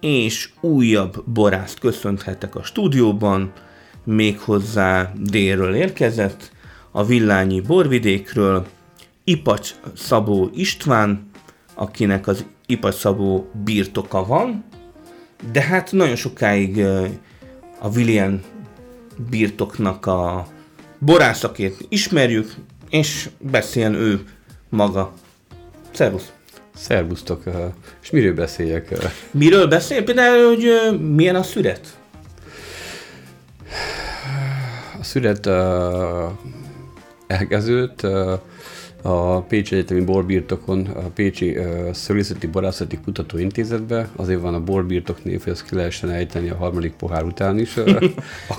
és újabb borászt köszönhetek a stúdióban, méghozzá délről érkezett, a Villányi borvidékről, Ipacs Szabó István, akinek az Ipacs Szabó birtoka van, de hát nagyon sokáig a William birtoknak a borászakét ismerjük, és beszéljen ő maga. Szervusz! Szervusztok! És miről beszéljek? Miről beszél? Például, hogy milyen a szüret? A szüret uh, elkezdődött uh, a Pécsi Egyetemi Borbirtokon, a Pécsi uh, Szölészeti Borászati Kutatóintézetbe. Azért van a borbirtok név, hogy ezt ki lehessen ejteni a harmadik pohár után is. Kutató,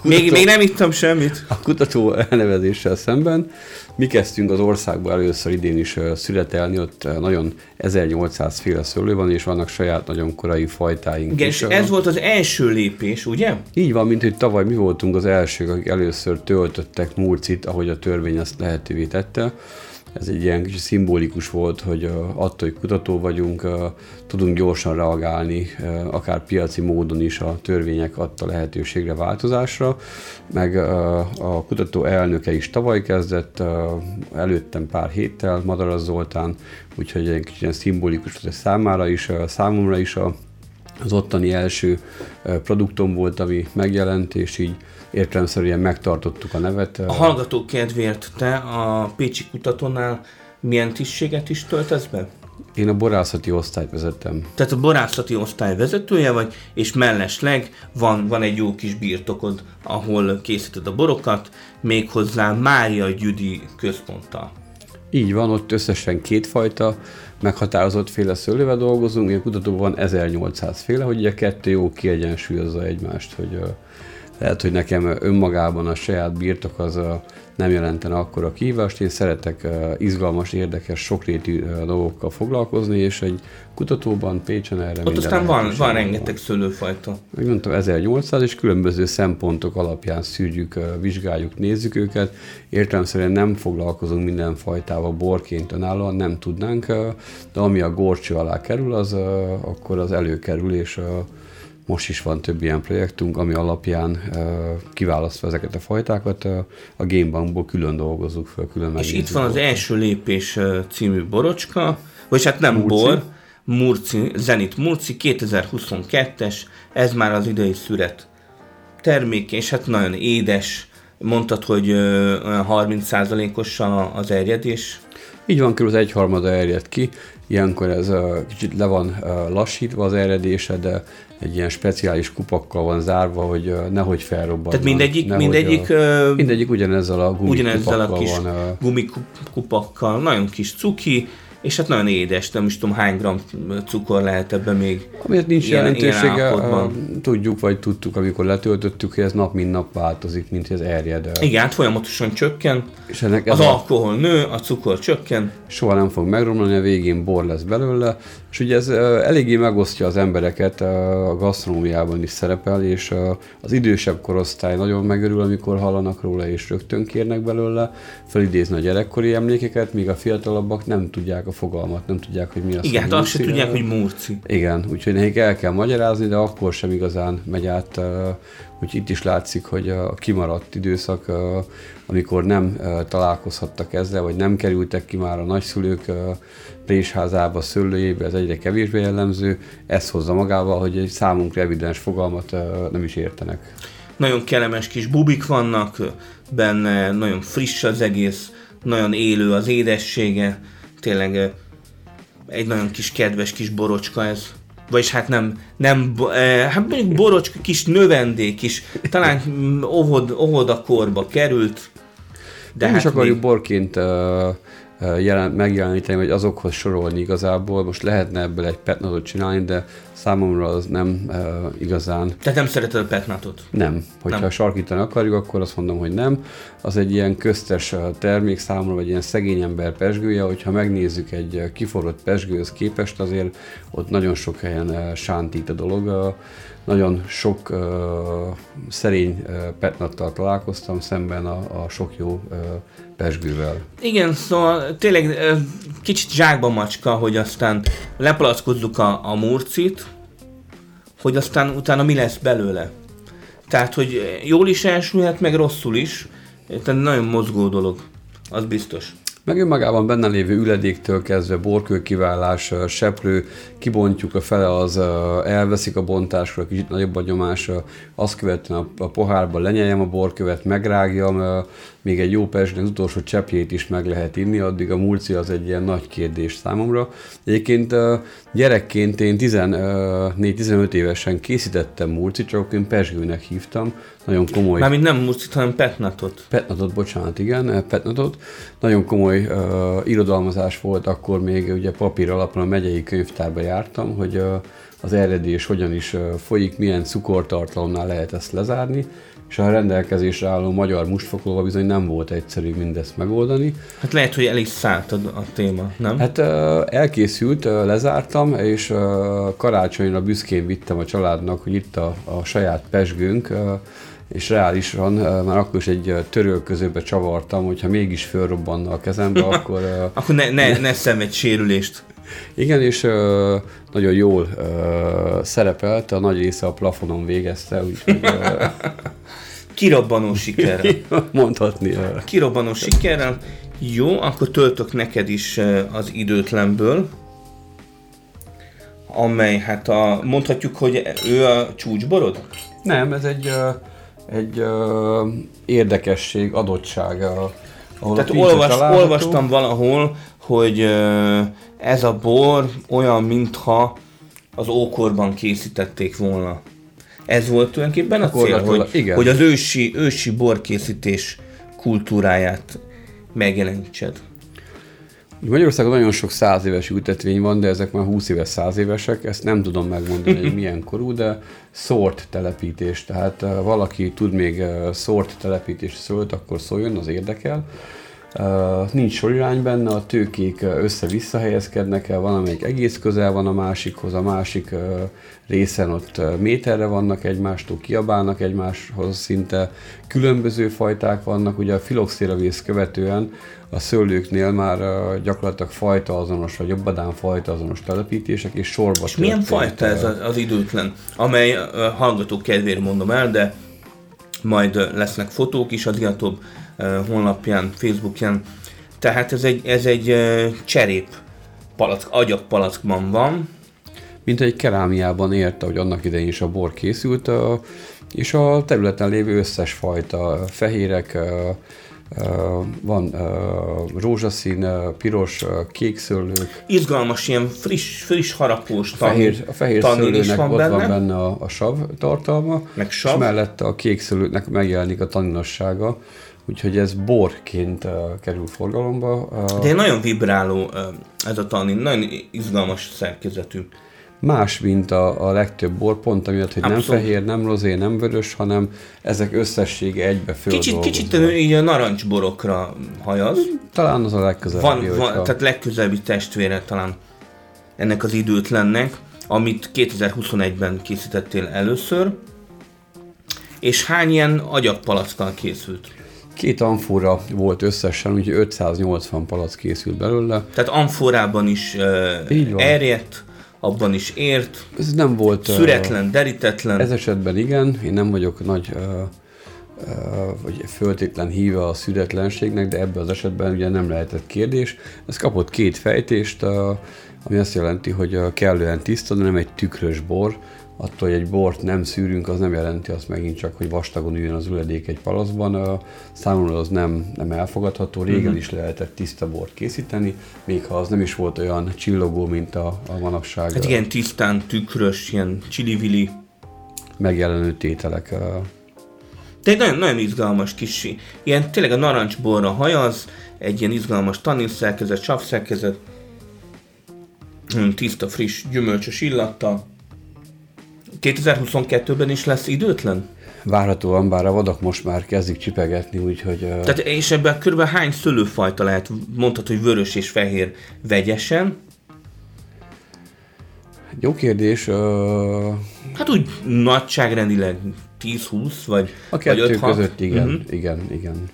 még, még nem ittam semmit. A kutató elnevezéssel szemben. Mi kezdtünk az országban először idén is születelni, ott nagyon 1800 féle szőlő van, és vannak saját nagyon korai fajtáink Igen, és ez volt az első lépés, ugye? Így van, mint hogy tavaly mi voltunk az elsők, akik először töltöttek murcit, ahogy a törvény ezt lehetővé tette ez egy ilyen kicsi szimbolikus volt, hogy attól, hogy kutató vagyunk, tudunk gyorsan reagálni, akár piaci módon is a törvények adta lehetőségre változásra, meg a kutató elnöke is tavaly kezdett, előttem pár héttel, Madaras Zoltán, úgyhogy egy kicsit ilyen szimbolikus volt számára is, számomra is a, az ottani első produktom volt, ami megjelent, és így értelemszerűen megtartottuk a nevet. A hallgatók kedvéért te a Pécsi kutatónál milyen tisztséget is töltesz be? Én a borászati osztályt vezettem. Tehát a borászati osztály vezetője vagy, és mellesleg van, van egy jó kis birtokod, ahol készíted a borokat, méghozzá Mária Gyüdi központtal. Így van, ott összesen kétfajta meghatározott féle szőlővel dolgozunk, a kutatóban van 1800 féle, hogy a kettő jó kiegyensúlyozza egymást, hogy lehet, hogy nekem önmagában a saját birtok az nem jelentene akkor a kihívást. Én szeretek izgalmas, érdekes, sokrétű dolgokkal foglalkozni, és egy kutatóban Pécsen erre Ott aztán van, van rengeteg szőlőfajta. Meg mondtam, 1800, és különböző szempontok alapján szűrjük, vizsgáljuk, nézzük őket. Értelemszerűen nem foglalkozunk minden fajtával borként önállóan, nem tudnánk, de ami a gorcső alá kerül, az akkor az előkerül, és most is van több ilyen projektünk, ami alapján kiválasztva ezeket a fajtákat, a Gamebankból külön dolgozzuk fel, külön És itt van az első lépés című borocska, vagy hát nem Murci. bor, Murci, Zenit Murci 2022-es, ez már az idei szüret termék, és hát nagyon édes, mondtad, hogy olyan 30%-os az erjedés. Így van, körülbelül az egyharmada erjed ki, ilyenkor ez uh, kicsit le van uh, lassítva az eredése, de egy ilyen speciális kupakkal van zárva, hogy uh, nehogy felrobban. Tehát mindegyik, nehogy mindegyik, a, mindegyik ugyanezzel a gumikupakkal a kis van. Gumikupakkal, nagyon kis cuki, és hát nagyon édes, nem is tudom hány gram cukor lehet ebben még. Amiért nincs ilyen, jelentősége, ilyen tudjuk, vagy tudtuk, amikor letöltöttük, hogy ez nap mint nap változik, mint ez erjed. Igen, hát folyamatosan csökken, és ennek az a... alkohol nő, a cukor csökken. Soha nem fog megromlani, a végén bor lesz belőle, és ugye ez eléggé megosztja az embereket, a gasztronómiában is szerepel, és az idősebb korosztály nagyon megörül, amikor hallanak róla, és rögtön kérnek belőle, felidézni a gyerekkori emlékeket, míg a fiatalabbak nem tudják a fogalmat, nem tudják, hogy mi az. Igen, hát azt se tudják, hogy murci. Igen, úgyhogy nekik el kell magyarázni, de akkor sem igazán megy át, hogy itt is látszik, hogy a kimaradt időszak, amikor nem találkozhattak ezzel, vagy nem kerültek ki már a nagyszülők présházába, szőlőjébe, ez egyre kevésbé jellemző, ez hozza magával, hogy egy számunkra evidens fogalmat nem is értenek. Nagyon kellemes kis bubik vannak benne, nagyon friss az egész, nagyon élő az édessége, tényleg egy nagyon kis kedves kis borocska ez. Vagyis hát nem, nem hát mondjuk borocska, kis növendék is, talán óvod, óvodakorba került. De nem hát is akarjuk még... borként uh, jelen, megjeleníteni, vagy azokhoz sorolni igazából. Most lehetne ebből egy petnadot csinálni, de számomra az nem uh, igazán. Tehát nem szereted a petnatot? Nem. Hogyha nem. sarkítani akarjuk, akkor azt mondom, hogy nem. Az egy ilyen köztes termék számomra, vagy ilyen szegény ember pesgője, hogyha megnézzük egy kiforrott pesgőhöz képest, azért ott nagyon sok helyen sántít a dolog. Nagyon sok uh, szerény uh, petnattal találkoztam szemben a, a sok jó uh, pesgővel. Igen, szóval tényleg kicsit zsákba macska, hogy aztán lepalackozzuk a, a murcit, hogy aztán utána mi lesz belőle. Tehát, hogy jól is elsülhet, meg rosszul is. Tehát nagyon mozgó dolog, az biztos meg önmagában benne lévő üledéktől kezdve borkő kiválás, seprő, kibontjuk a fele, az elveszik a bontásra, kicsit nagyobb a nyomás, azt követően a, a pohárba lenyeljem a borkövet, megrágjam, még egy jó persnek az utolsó cseppjét is meg lehet inni, addig a mulci az egy ilyen nagy kérdés számomra. Egyébként gyerekként én 14-15 évesen készítettem mulci, csak én pesgőnek hívtam, nagyon komoly... Mármint nem mulcit, hanem petnatot. Petnatot, bocsánat, igen, petnatot. Nagyon komoly uh, irodalmazás volt, akkor még ugye papír alapon a megyei könyvtárba jártam, hogy uh, az eredés hogyan is uh, folyik, milyen cukortartalomnál lehet ezt lezárni, és a rendelkezésre álló magyar mustfokolva bizony nem volt egyszerű mindezt megoldani. Hát lehet, hogy elég szállt a, téma, nem? Hát elkészült, lezártam, és karácsonyra büszkén vittem a családnak, hogy itt a, a saját pesgőnk, és reálisan már akkor is egy törölközőbe csavartam, hogyha mégis fölrobbanna a kezembe, akkor... akkor ne, ne, ne szenvedj sérülést. Igen, és uh, nagyon jól uh, szerepelt, a nagy része a plafonon végezte, úgyhogy... Uh, Kirobbanó sikerrel. Mondhatni. Kirobbanó sikerrel. Jó, akkor töltök neked is az időtlenből, amely hát a, mondhatjuk, hogy ő a csúcsborod? Nem, ez egy, egy érdekesség, adottság. Ahol Tehát olvas, olvastam valahol, hogy ez a bor olyan, mintha az ókorban készítették volna. Ez volt tulajdonképpen a cél, hogy, igen. hogy az ősi, ősi borkészítés kultúráját megjelenítsed. Magyarországon nagyon sok száz éves ültetvény van, de ezek már 20 éves, száz évesek, ezt nem tudom megmondani, hogy milyen korú, de szort telepítés, tehát uh, valaki tud még uh, szort telepítés szölt, akkor szóljon, az érdekel. Uh, nincs sorirány benne, a tőkék össze-vissza helyezkednek el, van amelyik egész közel van a másikhoz, a másik uh, részen ott méterre vannak egymástól, kiabálnak egymáshoz, szinte különböző fajták vannak, ugye a filoxéravész követően a szőlőknél már gyakorlatilag fajta azonos, vagy jobbadán fajta azonos telepítések, és sorba És milyen fajta ez az, az időtlen, amely hallgatók kedvére mondom el, de majd lesznek fotók is a Diatob uh, honlapján, Facebookján. Tehát ez egy, ez egy cserép palack, agyak palackban van. Mint egy kerámiában érte, hogy annak idején is a bor készült, és a területen lévő összes fajta fehérek, uh, van uh, rózsaszín, uh, piros, uh, kék szőlők. Izgalmas, ilyen friss, friss harapós tan, a fehér, a fehér szőlőnek van ott benne. van benne a, a sav tartalma, Meg sav. és mellette a kék szőlőnek megjelenik a taninossága, úgyhogy ez borként uh, kerül forgalomba. Uh, De nagyon vibráló uh, ez a tanin, nagyon izgalmas szerkezetű más, mint a, a legtöbb bor, pont amiatt, hogy Abszolút. nem fehér, nem rozé, nem vörös, hanem ezek összessége egybe föl. Kicsit, kicsit így a narancsborokra hajaz. Talán az a legközelebbi. Van, van tehát legközelebbi testvére talán ennek az időtlennek, amit 2021-ben készítettél először, és hány ilyen agyagpalackkal készült? Két amfora volt összesen, úgyhogy 580 palack készült belőle. Tehát amforában is uh, erjedt, abban is ért. Ez nem volt... Szüretlen, derítetlen. Ez esetben igen, én nem vagyok nagy uh, uh, vagy föltétlen híve a szüretlenségnek, de ebben az esetben ugye nem lehetett kérdés. Ez kapott két fejtést, uh, ami azt jelenti, hogy kellően tiszta, de nem egy tükrös bor, attól, hogy egy bort nem szűrünk, az nem jelenti azt megint csak, hogy vastagon üljön az üledék egy palaszban. Számomra az nem, nem elfogadható. Régen uh-huh. is lehetett tiszta bort készíteni, még ha az nem is volt olyan csillogó, mint a, a manapság. Hát igen, tisztán, tükrös, ilyen csili-vili. Megjelenő tételek. De egy nagyon, nagyon izgalmas kis, ilyen tényleg a narancsborra hajaz, egy ilyen izgalmas taninszerkezet, savszerkezet, tiszta, friss, gyümölcsös illata 2022-ben is lesz időtlen? Várhatóan, bár a vadak most már kezdik csipegetni, úgyhogy... ö, Tehát és ebben kb. hány szőlőfajta lehet, mondhatod, hogy vörös és fehér vegyesen? Jó kérdés. ö, Hát úgy nagyságrendileg 10-20, vagy, A vagy kettő 5-6. között igen, uh-huh. igen, igen.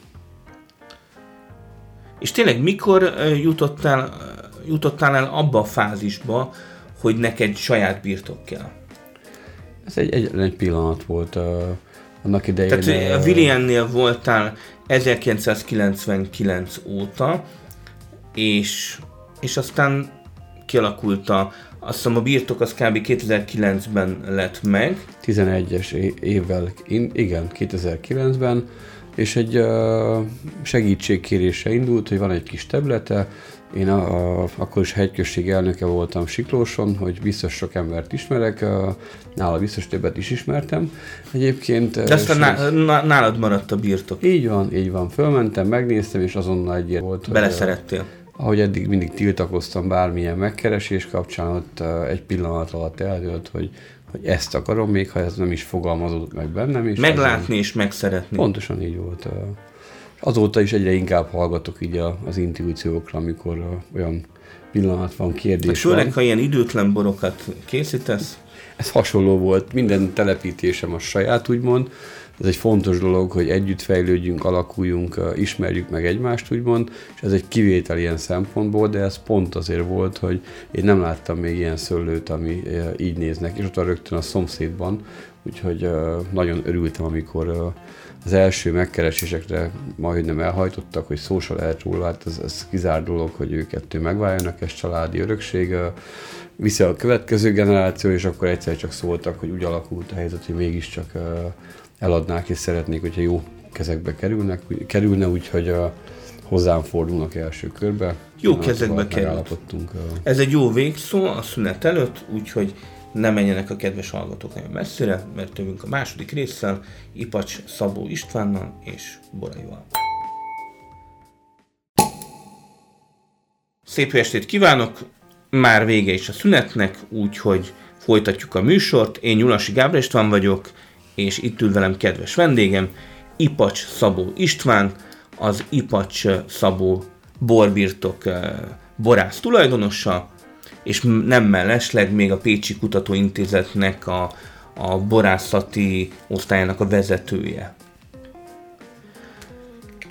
És tényleg mikor jutottál, jutottál el abba a fázisba, hogy neked saját birtok kell? Ez egy, egy, egy pillanat volt. Uh, annak idején... Tehát a ö, Williamnél voltál 1999 óta, és, és aztán kialakult a, azt hiszem a birtok az kb. 2009-ben lett meg, 11-es é- évvel, igen, 2009-ben, és egy uh, segítségkérésre indult, hogy van egy kis területe, én a, a, akkor is hegyközség elnöke voltam Siklóson, hogy biztos sok embert ismerek, uh, nála biztos többet is ismertem. Egyébként... de aztán ná, ná, nálad maradt a birtok. Így van, így van. Fölmentem, megnéztem, és azonnal egy ilyen volt. hogy, Beleszerettél. ahogy eddig mindig tiltakoztam bármilyen megkeresés kapcsán, ott uh, egy pillanat alatt eldőlt, hogy, hogy ezt akarom, még ha ez nem is fogalmazódott meg bennem. És Meglátni és megszeretni. Pontosan így volt. Azóta is egyre inkább hallgatok így a, az intuíciókra, amikor olyan pillanat van, Hát kérdés főleg, van. ha ilyen időtlen borokat készítesz, Ez hasonló volt, minden telepítésem a saját, úgymond. Ez egy fontos dolog, hogy együtt fejlődjünk, alakuljunk, ismerjük meg egymást, úgymond, és ez egy kivétel ilyen szempontból, de ez pont azért volt, hogy én nem láttam még ilyen szőlőt, ami így néznek, és ott rögtön a szomszédban, úgyhogy nagyon örültem, amikor az első megkeresésekre majdnem elhajtottak, hogy szó se lehet róla, hát ez, ez kizár dolog, hogy ők kettő megváljanak, ez családi örökség, viszi a következő generáció, és akkor egyszer csak szóltak, hogy úgy alakult a helyzet, hogy mégiscsak eladnák, és szeretnék, hogyha jó kezekbe kerülnek, kerülne, úgyhogy hozzám fordulnak első körbe. Jó kezekbe alatt került. Ez egy jó végszó a szünet előtt, úgyhogy ne menjenek a kedves hallgatók nagyon messzire, mert jövünk a második résszel, Ipacs Szabó Istvánnal és Boraival. Szép estét kívánok! Már vége is a szünetnek, úgyhogy folytatjuk a műsort. Én Nyulasi Gábor István vagyok, és itt ül velem kedves vendégem, Ipacs Szabó István, az Ipacs Szabó borbirtok eh, borász tulajdonosa, és nem mellesleg még a Pécsi Kutatóintézetnek a, a borászati osztályának a vezetője.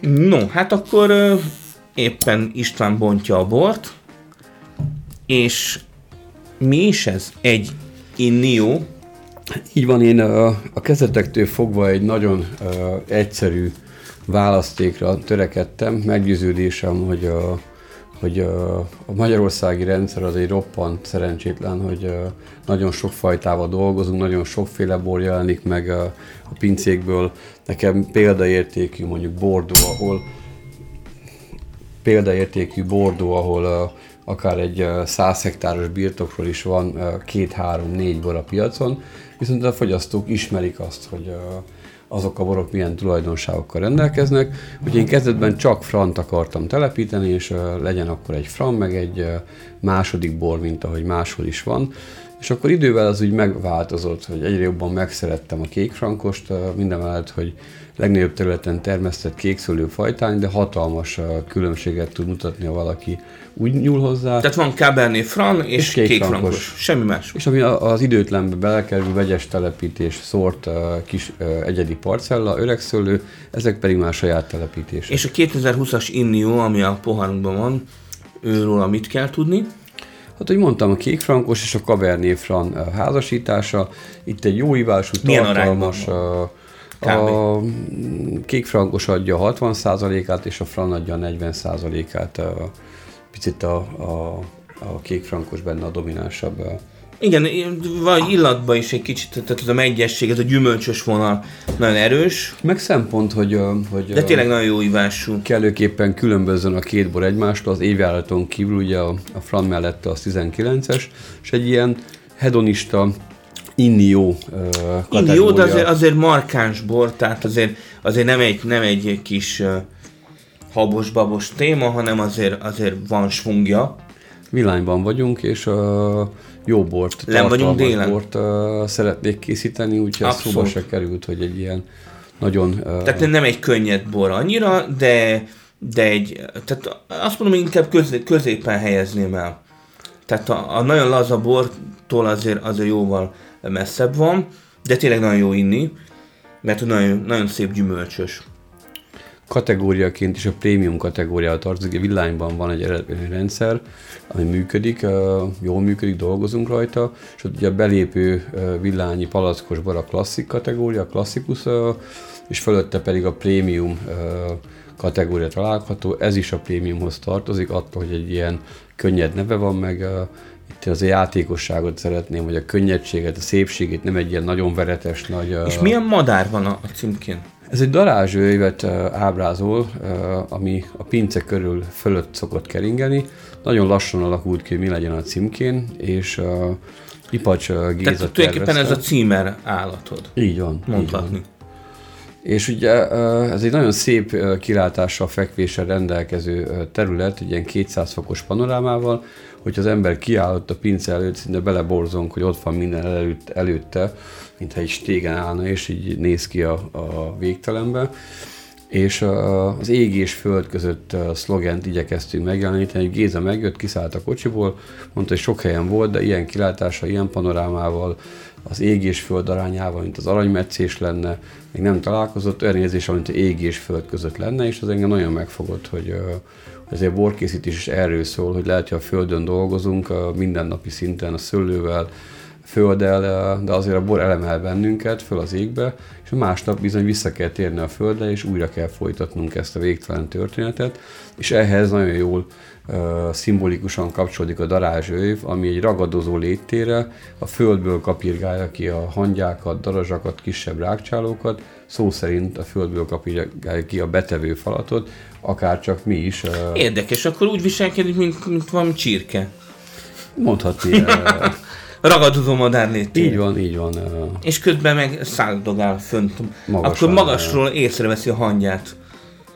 No, hát akkor éppen István bontja a bort, és mi is ez? Egy innió, Így van, én a, a kezdetektől fogva egy nagyon uh, egyszerű választékra törekedtem. Meggyőződésem, hogy a, hogy a, magyarországi rendszer az egy roppant szerencsétlen, hogy nagyon sok fajtával dolgozunk, nagyon sokféle bor jelenik meg a, pincékből. Nekem példaértékű mondjuk Bordó, ahol példaértékű Bordó, ahol akár egy uh, 100 hektáros birtokról is van uh, két, három, négy bor a piacon, viszont a fogyasztók ismerik azt, hogy azok a borok milyen tulajdonságokkal rendelkeznek. Úgyhogy én kezdetben csak frant akartam telepíteni, és legyen akkor egy fran, meg egy második bor, mint ahogy máshol is van. És akkor idővel az úgy megváltozott, hogy egyre jobban megszerettem a kékfrankost, uh, mindemellett, hogy legnagyobb területen termesztett kékszőlő fajtány, de hatalmas uh, különbséget tud mutatni, ha valaki úgy nyúl hozzá. tehát van Cabernet Franc és, És és kék kék frankos. Semmi más. És ami az időtlenbe belekerül, vegyes telepítés, szórt, uh, kis egyedi parcella, öregszőlő, ezek pedig már saját telepítések. És a 2020-as innió, ami a pohárunkban van, őróla mit kell tudni? Hát, hogy mondtam, a kékfrankos és a Cabernet Franc uh, házasítása, itt egy jó Milyen tartalmas, Kb. a mm, kékfrankos adja a 60%-át, és a fran adja a 40%-át. Uh, picit a, a, a kékfrankos benne a dominánsabb. Uh, Igen, vagy illatban is egy kicsit, tehát ez a megyesség, ez a gyümölcsös vonal nagyon erős, meg szempont, hogy, uh, hogy de uh, tényleg nagyon jó ívású. kellőképpen különbözön a két bor egymástól, az évjáraton kívül ugye a, a Fran mellette az 19-es, és egy ilyen hedonista innió uh, Indi jó, de kategória. azért, azért markáns bor, tehát azért, azért nem, egy, nem egy kis uh, habos-babos téma, hanem azért, azért van svungja. Villányban vagyunk, és a jó bort, Len vagyunk délen. bort uh, szeretnék készíteni, úgyhogy ez szóba se került, hogy egy ilyen nagyon... Uh, Tehát nem egy könnyed bor annyira, de, de egy, tehát azt mondom, hogy inkább közé, középen helyezném el. Tehát a, a nagyon laza bortól azért, azért jóval messzebb van, de tényleg nagyon jó inni, mert nagyon, nagyon szép gyümölcsös kategóriaként is a prémium kategóriára tartozik. A villányban van egy rendszer, ami működik, jól működik, dolgozunk rajta, és ott ugye a belépő villányi palackos bor a klasszik kategória, a klasszikus, és fölötte pedig a prémium kategória található. Ez is a prémiumhoz tartozik, attól, hogy egy ilyen könnyed neve van, meg itt az a játékosságot szeretném, vagy a könnyedséget, a szépségét, nem egy ilyen nagyon veretes, nagy... És milyen madár van a címkén? Ez egy darázsőjvet ábrázol, ami a pince körül fölött szokott keringeni. Nagyon lassan alakult ki, mi legyen a címkén, és Ipacs Géza Tehát tulajdonképpen ez a címer állatod. Így van. Mondhatni. Így van. És ugye ez egy nagyon szép kilátással, fekvéssel rendelkező terület, egy ilyen 200 fokos panorámával, hogy az ember kiállott a pince előtt, szinte beleborzonk, hogy ott van minden előtt, előtte, mintha egy stégen állna, és így néz ki a, a végtelenbe. És az ég és föld között szlogent igyekeztünk megjeleníteni, hogy Géza megjött, kiszállt a kocsiból, mondta, hogy sok helyen volt, de ilyen kilátása, ilyen panorámával, az ég és föld arányával, mint az aranymetszés lenne, még nem találkozott, olyan érzés, mint ég és föld között lenne, és az engem nagyon megfogott, hogy ezért borkészítés is erről szól, hogy lehet, hogy a földön dolgozunk, a mindennapi szinten a szőlővel, földdel, de azért a bor elemel bennünket föl az égbe, és a másnap bizony vissza kell térni a földre, és újra kell folytatnunk ezt a végtelen történetet, és ehhez nagyon jól szimbolikusan kapcsolódik a darázsőv, ami egy ragadozó léttére a földből kapirgálja ki a hangyákat, darazsakat, kisebb rákcsálókat, szó szerint a földből kapirgálja ki a betevő falatot, akár csak mi is. Érdekes, akkor úgy viselkedik, mint, mint valami csirke. Mondhatni. Ragadozó madár létére. Így van, így van. És közben meg száldogál fönt. Magasan, Akkor magasról észreveszi a hangyát.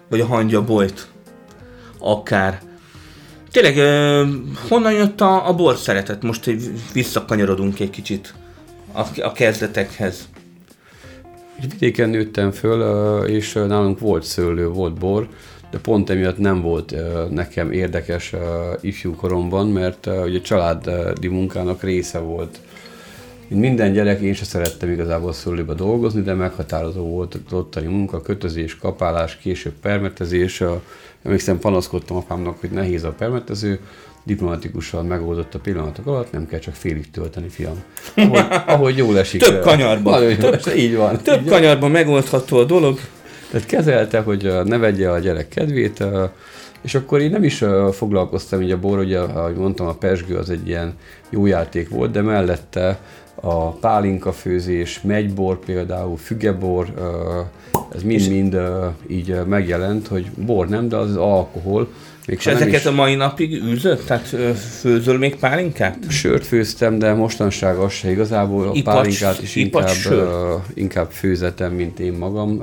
Vagy a hangya bolyt. Akár. Tényleg, honnan jött a, a bor szeretet? Most egy visszakanyarodunk egy kicsit a, a kezdetekhez. Vidéken nőttem föl, és nálunk volt szőlő, volt bor, de pont emiatt nem volt nekem érdekes ifjú koromban, mert ugye családi munkának része volt. Mint minden gyerek, én sem szerettem igazából szőlőbe dolgozni, de meghatározó volt az ottani munka, kötözés, kapálás, később permetezés. Emlékszem, panaszkodtam apámnak, hogy nehéz a permetező, diplomatikusan megoldott a pillanatok alatt, nem kell csak félig tölteni, fiam. Ahogy, ahogy jól esik. Több kanyarban. Több, így van. Több így kanyarban megoldható a dolog. Tehát kezelte, hogy ne vegye a gyerek kedvét, és akkor én nem is foglalkoztam így a bor, ugye, ahogy mondtam, a pesgő az egy ilyen jó játék volt, de mellette a pálinka főzés, megybor például, fügebor, ez mind-mind így megjelent, hogy bor nem, de az, alkohol. Még és ezeket is... a mai napig űzött? Tehát főzöl még pálinkát? Sört főztem, de mostanság az se igazából. A ipacs, pálinkát is inkább, inkább főzetem, mint én magam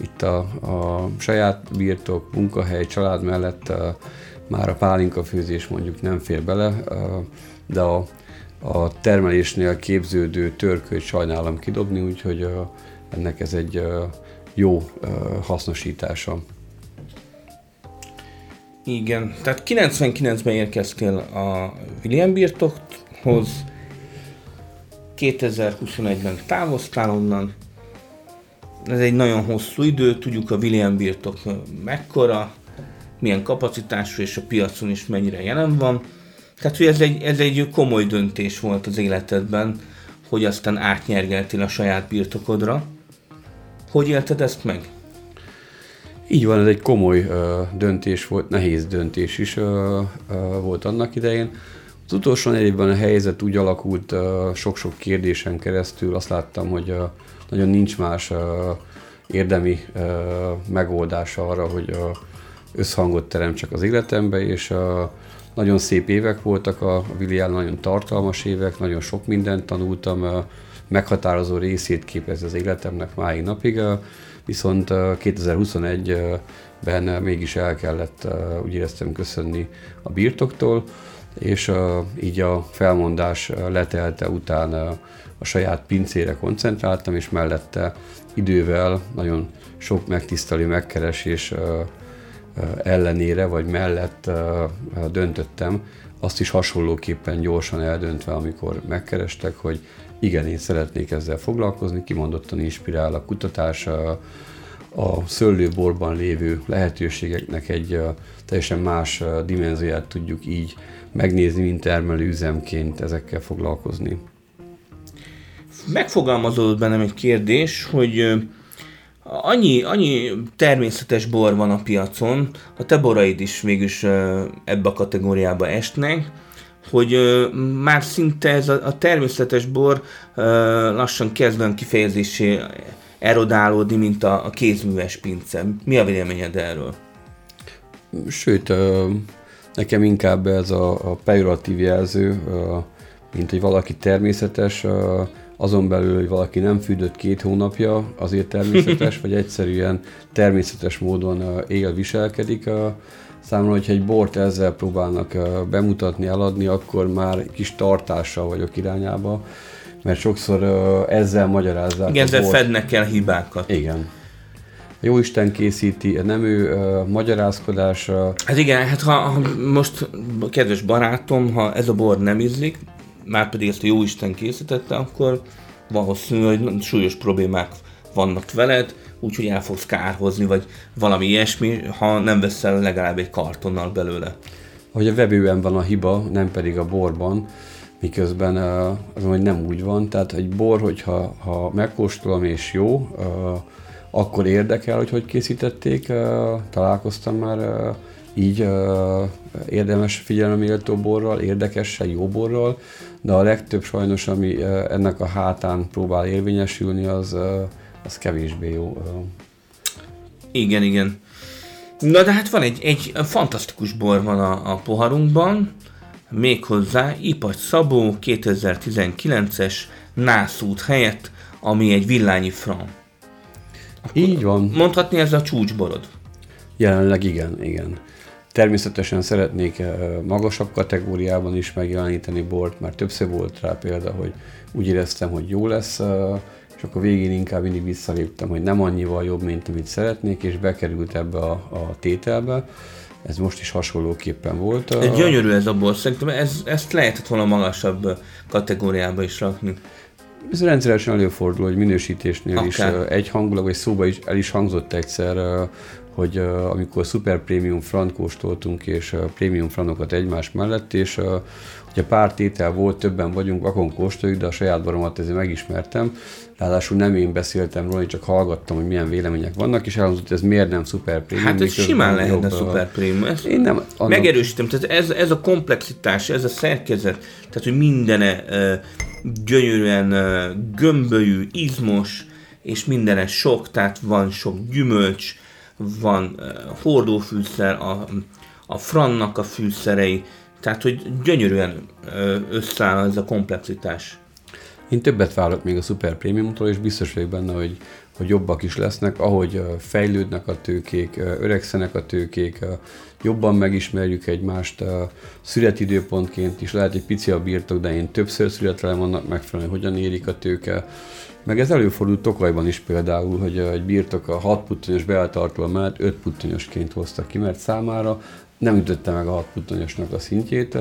itt a, a saját birtok, munkahely, család mellett már a pálinka főzés mondjuk nem fér bele, de a, a termelésnél képződő törköt sajnálom kidobni, úgyhogy ennek ez egy jó hasznosítása. Igen, tehát 99-ben érkeztél a William birtokhoz, 2021-ben távoztál onnan, ez egy nagyon hosszú idő, tudjuk a William birtok mekkora, milyen kapacitású és a piacon is mennyire jelen van. Tehát, hogy ez egy, ez egy komoly döntés volt az életedben, hogy aztán átnyergeltél a saját birtokodra. Hogy élted ezt meg? Így van, ez egy komoly uh, döntés volt, nehéz döntés is uh, uh, volt annak idején. Az utolsó évben a helyzet úgy alakult uh, sok-sok kérdésen keresztül, azt láttam, hogy uh, nagyon nincs más uh, érdemi uh, megoldása arra, hogy uh, összhangot teremtsek az életembe, és uh, nagyon szép évek voltak a, a nagyon tartalmas évek, nagyon sok mindent tanultam, meghatározó részét képez az életemnek máig napig, viszont uh, 2021-ben mégis el kellett, úgy éreztem, köszönni a birtoktól, és így a felmondás letelte után a saját pincére koncentráltam, és mellette idővel nagyon sok megtisztelő megkeresés ellenére, vagy mellett döntöttem, azt is hasonlóképpen gyorsan eldöntve, amikor megkerestek, hogy igen, én szeretnék ezzel foglalkozni, kimondottan inspirál a kutatás, a, szőlőborban lévő lehetőségeknek egy teljesen más dimenzióját tudjuk így megnézni, mint termelő üzemként ezekkel foglalkozni. Megfogalmazódott bennem egy kérdés, hogy annyi, annyi természetes bor van a piacon, a te boraid is végülis ebbe a kategóriába esnek, hogy már szinte ez a, természetes bor lassan kezd olyan kifejezésé erodálódni, mint a kézműves pince. Mi a véleményed erről? Sőt, nekem inkább ez a, a pejoratív jelző, mint hogy valaki természetes, azon belül, hogy valaki nem fűdött két hónapja, azért természetes, vagy egyszerűen természetes módon él, viselkedik. Számomra, hogyha egy bort ezzel próbálnak bemutatni, eladni, akkor már kis tartással vagyok irányába, mert sokszor ezzel magyarázzák Igen, ezzel bort. fednek el hibákat. Igen. Jó Isten készíti, nem ő uh, magyarázkodás. Hát igen, hát ha, ha most, kedves barátom, ha ez a bor nem ízlik, már pedig ezt a jó Isten készítette, akkor valószínű, hogy súlyos problémák vannak veled, úgyhogy el fogsz kárhozni, vagy valami ilyesmi, ha nem veszel legalább egy kartonnal belőle. Hogy a vevőben van a hiba, nem pedig a borban, miközben az, hogy nem úgy van. Tehát egy bor, hogyha ha megkóstolom és jó, akkor érdekel, hogy hogy készítették. Találkoztam már így érdemes figyeleméltó borral, érdekessel, jó borral, de a legtöbb sajnos, ami ennek a hátán próbál érvényesülni, az, az kevésbé jó. Igen, igen. Na de hát van egy, egy fantasztikus bor van a, a poharunkban, méghozzá Ipacs Szabó 2019-es nászút helyett, ami egy villányi fran. Így van. Mondhatni ez a csúcsborod? Jelenleg igen, igen. Természetesen szeretnék eh, magasabb kategóriában is megjeleníteni bort, mert többször volt rá példa, hogy úgy éreztem, hogy jó lesz, eh, és akkor végén inkább mindig visszaléptem, hogy nem annyival jobb, mint amit szeretnék, és bekerült ebbe a, a tételbe. Ez most is hasonlóképpen volt. Egy gyönyörű ez a bor, szerintem ez, ezt lehetett volna magasabb kategóriába is rakni. Ez rendszeresen előfordul, hogy minősítésnél Akár. is eh, egy hangulag, vagy szóba is el is hangzott egyszer, hogy uh, amikor Super Premium Frant kóstoltunk, és uh, Premium Franokat egymás mellett, és uh, ugye pár tétel volt, többen vagyunk, vakon kóstoljuk, de a saját baromat ezért megismertem. Ráadásul nem én beszéltem róla, csak hallgattam, hogy milyen vélemények vannak, és elhangzott, hogy ez miért nem Super Premium. Hát ez simán lehetne Super Premium. Ezt én nem, annak... Megerősítem, tehát ez, ez a komplexitás, ez a szerkezet, tehát hogy mindene gyönyörűen gömbölyű, izmos, és mindene sok, tehát van sok gyümölcs, van hordófűszer, a, a frannak a fűszerei, tehát hogy gyönyörűen összeáll ez a komplexitás. Én többet várok még a Super Premiumtól, és biztos vagyok benne, hogy, hogy jobbak is lesznek, ahogy fejlődnek a tőkék, öregszenek a tőkék, jobban megismerjük egymást, születidőpontként is. Lehet egy pici a birtok, de én többször születelem annak megfelelően, hogyan érik a tőke, meg ez előfordult Tokajban is például, hogy egy birtok a 6 puttonyos beeltartó mellett 5 puttonyosként hozta ki, mert számára nem ütötte meg a 6 puttonyosnak a szintjét.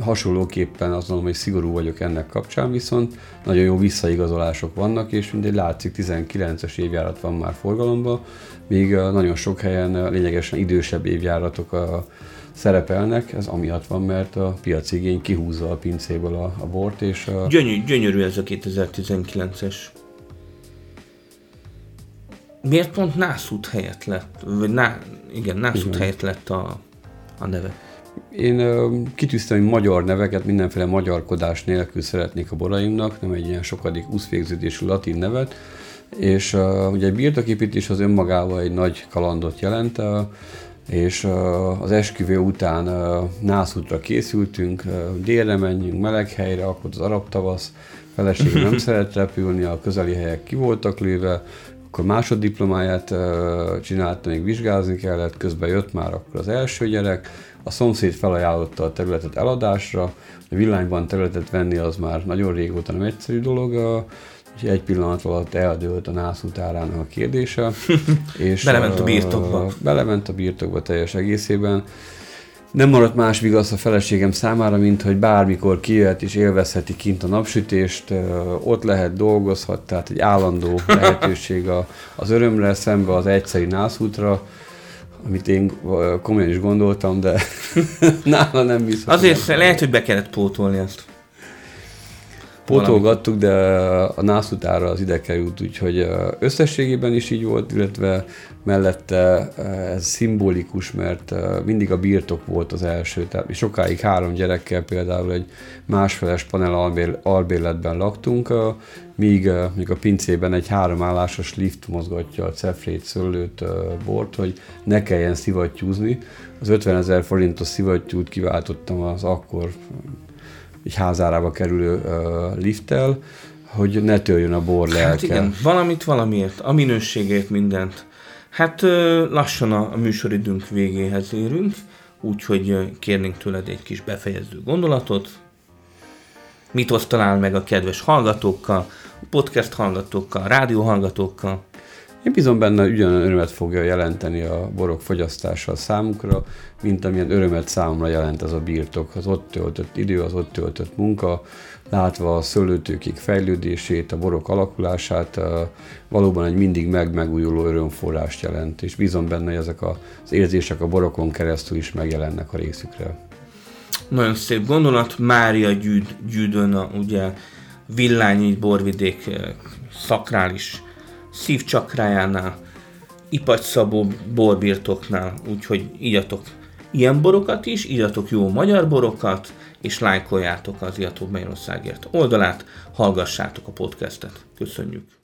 Hasonlóképpen azt mondom, hogy szigorú vagyok ennek kapcsán, viszont nagyon jó visszaigazolások vannak, és mindegy látszik 19-es évjárat van már forgalomban, míg nagyon sok helyen lényegesen idősebb évjáratok a szerepelnek, ez amiatt van, mert a piaci igény kihúzza a pincéből a, a bort, és a... Gyönyörű, gyönyörű ez a 2019-es. Miért pont Nászút helyett lett, vagy ná, igen, Nászút igen. helyett lett a, a neve? Én uh, kitűztem, hogy magyar neveket, mindenféle magyarkodás nélkül szeretnék a boraimnak, nem egy ilyen sokadik úszvégződésű latin nevet, és uh, ugye egy birtoképítés az önmagával egy nagy kalandot jelent, uh, és az esküvő után nászútra készültünk, délre menjünk, meleg helyre, akkor az arab tavasz, feleség nem szeret repülni, a közeli helyek ki voltak lőve, akkor másoddiplomáját csinálta, még vizsgázni kellett, közben jött már akkor az első gyerek, a szomszéd felajánlotta a területet eladásra, a villányban területet venni az már nagyon régóta nem egyszerű dolog, és egy pillanat alatt eldőlt a nász utárának a kérdése. és belement a birtokba. Belement a birtokba teljes egészében. Nem maradt más vigasz a feleségem számára, mint hogy bármikor kijöhet és élvezheti kint a napsütést, ott lehet, dolgozhat, tehát egy állandó lehetőség az örömre szembe az egyszerű nászútra, amit én komolyan is gondoltam, de nála nem biztos. Azért lehet, hogy be kellett pótolni ezt. Pótolgattuk, de a nász utára az ide került, úgyhogy összességében is így volt, illetve mellette ez szimbolikus, mert mindig a birtok volt az első, tehát mi sokáig három gyerekkel például egy másfeles panel albérletben laktunk, míg, míg a pincében egy háromállásos lift mozgatja a cefrét, szőlőt, bort, hogy ne kelljen szivattyúzni. Az 50 ezer forintos szivattyút kiváltottam az akkor egy házárába kerülő uh, lifttel, hogy ne törjön a bor lelke. Hát igen, valamit valamiért, a minőségért mindent. Hát lassan a, a műsoridőnk végéhez érünk, úgyhogy kérnénk tőled egy kis befejező gondolatot. Mit osztanál meg a kedves hallgatókkal, podcast hallgatókkal, rádió hallgatókkal? Én bízom benne, hogy ugyanolyan örömet fogja jelenteni a borok fogyasztása a számukra, mint amilyen örömet számomra jelent ez a birtok. Az ott töltött idő, az ott töltött munka, látva a szőlőtőkig fejlődését, a borok alakulását, valóban egy mindig meg megújuló örömforrást jelent, és bízom benne, hogy ezek az érzések a borokon keresztül is megjelennek a részükre. Nagyon szép gondolat. Mária gyűd, gyűdön, a, ugye Villányi borvidék szakrális szívcsakrájánál, Ipacs-Szabó borbirtoknál, úgyhogy ígyatok ilyen borokat is, ígyatok jó magyar borokat, és lájkoljátok az Iató Magyarországért oldalát, hallgassátok a podcastet. Köszönjük!